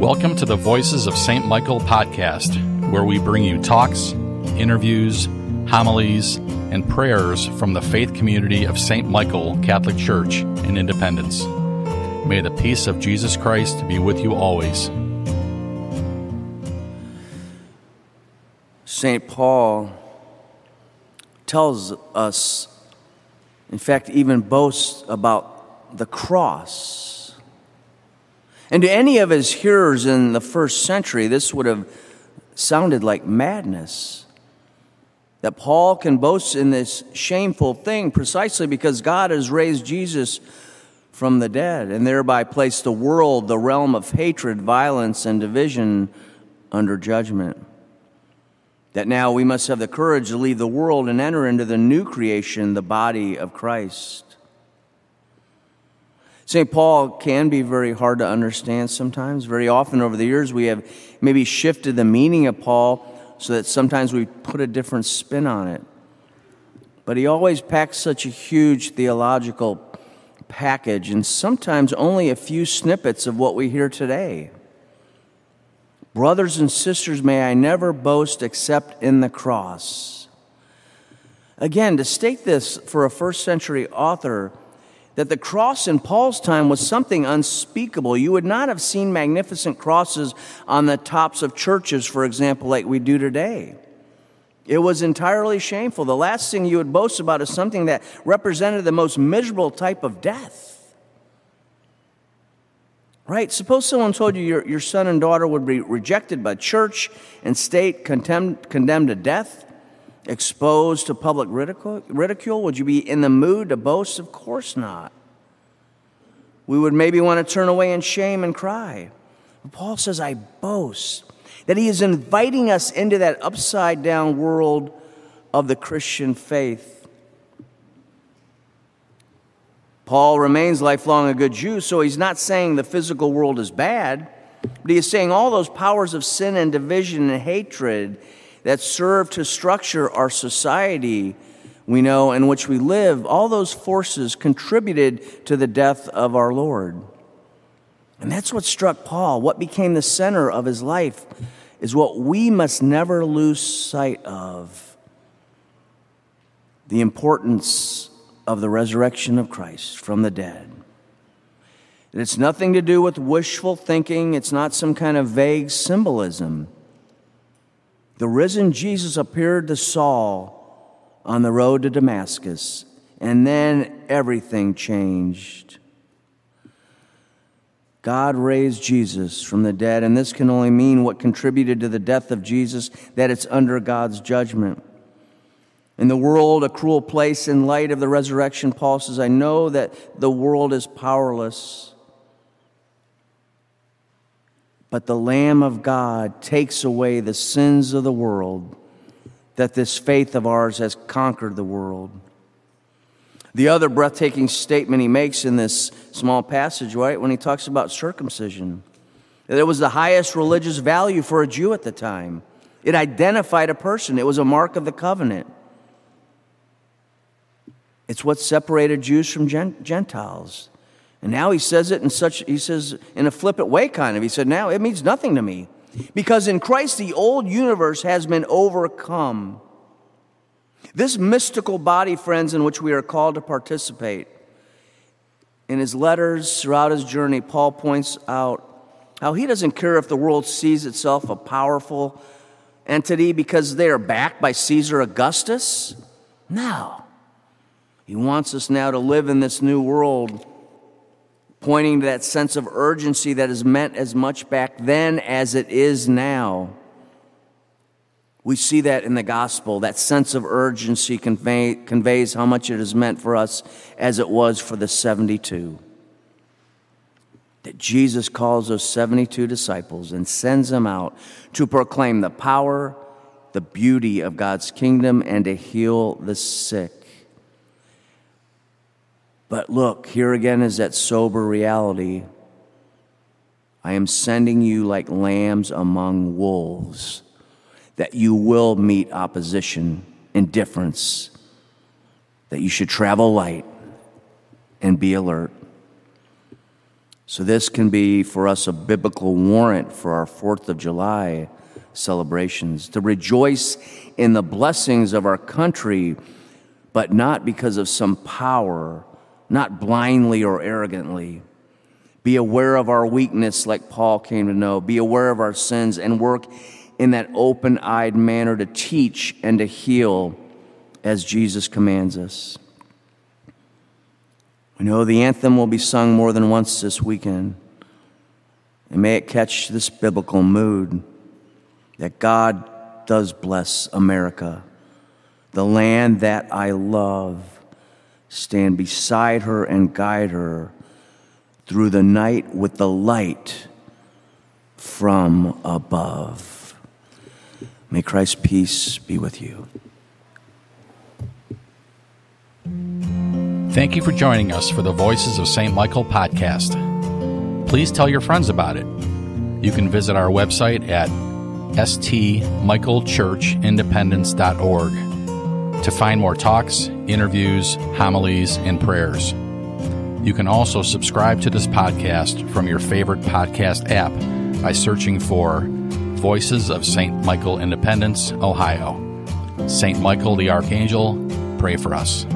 Welcome to the Voices of St. Michael podcast, where we bring you talks, interviews, homilies, and prayers from the faith community of St. Michael Catholic Church in Independence. May the peace of Jesus Christ be with you always. St. Paul tells us, in fact, even boasts about the cross and to any of his hearers in the first century, this would have sounded like madness. That Paul can boast in this shameful thing precisely because God has raised Jesus from the dead and thereby placed the world, the realm of hatred, violence, and division, under judgment. That now we must have the courage to leave the world and enter into the new creation, the body of Christ. St. Paul can be very hard to understand sometimes. Very often over the years, we have maybe shifted the meaning of Paul so that sometimes we put a different spin on it. But he always packs such a huge theological package, and sometimes only a few snippets of what we hear today. Brothers and sisters, may I never boast except in the cross. Again, to state this for a first century author, that the cross in Paul's time was something unspeakable. You would not have seen magnificent crosses on the tops of churches, for example, like we do today. It was entirely shameful. The last thing you would boast about is something that represented the most miserable type of death. Right? Suppose someone told you your, your son and daughter would be rejected by church and state, condemned, condemned to death exposed to public ridicule? Would you be in the mood to boast? Of course not. We would maybe want to turn away in shame and cry. But Paul says, I boast. That he is inviting us into that upside down world of the Christian faith. Paul remains lifelong a good Jew, so he's not saying the physical world is bad, but he is saying all those powers of sin and division and hatred that serve to structure our society, we know, in which we live, all those forces contributed to the death of our Lord. And that's what struck Paul. What became the center of his life is what we must never lose sight of the importance of the resurrection of Christ from the dead. It's nothing to do with wishful thinking, it's not some kind of vague symbolism. The risen Jesus appeared to Saul on the road to Damascus, and then everything changed. God raised Jesus from the dead, and this can only mean what contributed to the death of Jesus that it's under God's judgment. In the world, a cruel place, in light of the resurrection, Paul says, I know that the world is powerless but the Lamb of God takes away the sins of the world, that this faith of ours has conquered the world. The other breathtaking statement he makes in this small passage, right, when he talks about circumcision, that it was the highest religious value for a Jew at the time. It identified a person, it was a mark of the covenant. It's what separated Jews from Gentiles. And now he says it in such, he says, in a flippant way, kind of. He said, now it means nothing to me. Because in Christ, the old universe has been overcome. This mystical body, friends, in which we are called to participate. In his letters throughout his journey, Paul points out how he doesn't care if the world sees itself a powerful entity because they are backed by Caesar Augustus. No. He wants us now to live in this new world pointing to that sense of urgency that is meant as much back then as it is now. We see that in the gospel. That sense of urgency convey, conveys how much it is meant for us as it was for the 72. That Jesus calls those 72 disciples and sends them out to proclaim the power, the beauty of God's kingdom, and to heal the sick. But look, here again is that sober reality. I am sending you like lambs among wolves, that you will meet opposition, indifference, that you should travel light and be alert. So, this can be for us a biblical warrant for our 4th of July celebrations to rejoice in the blessings of our country, but not because of some power, not blindly or arrogantly. Be aware of our weakness, like Paul came to know. Be aware of our sins and work in that open eyed manner to teach and to heal as Jesus commands us. We know the anthem will be sung more than once this weekend. And may it catch this biblical mood that God does bless America, the land that I love. Stand beside her and guide her through the night with the light from above. May Christ's peace be with you. Thank you for joining us for the Voices of St. Michael podcast. Please tell your friends about it. You can visit our website at stmichaelchurchindependence.org to find more talks, interviews, homilies, and prayers. You can also subscribe to this podcast from your favorite podcast app by searching for Voices of St. Michael Independence, Ohio. St. Michael the Archangel, pray for us.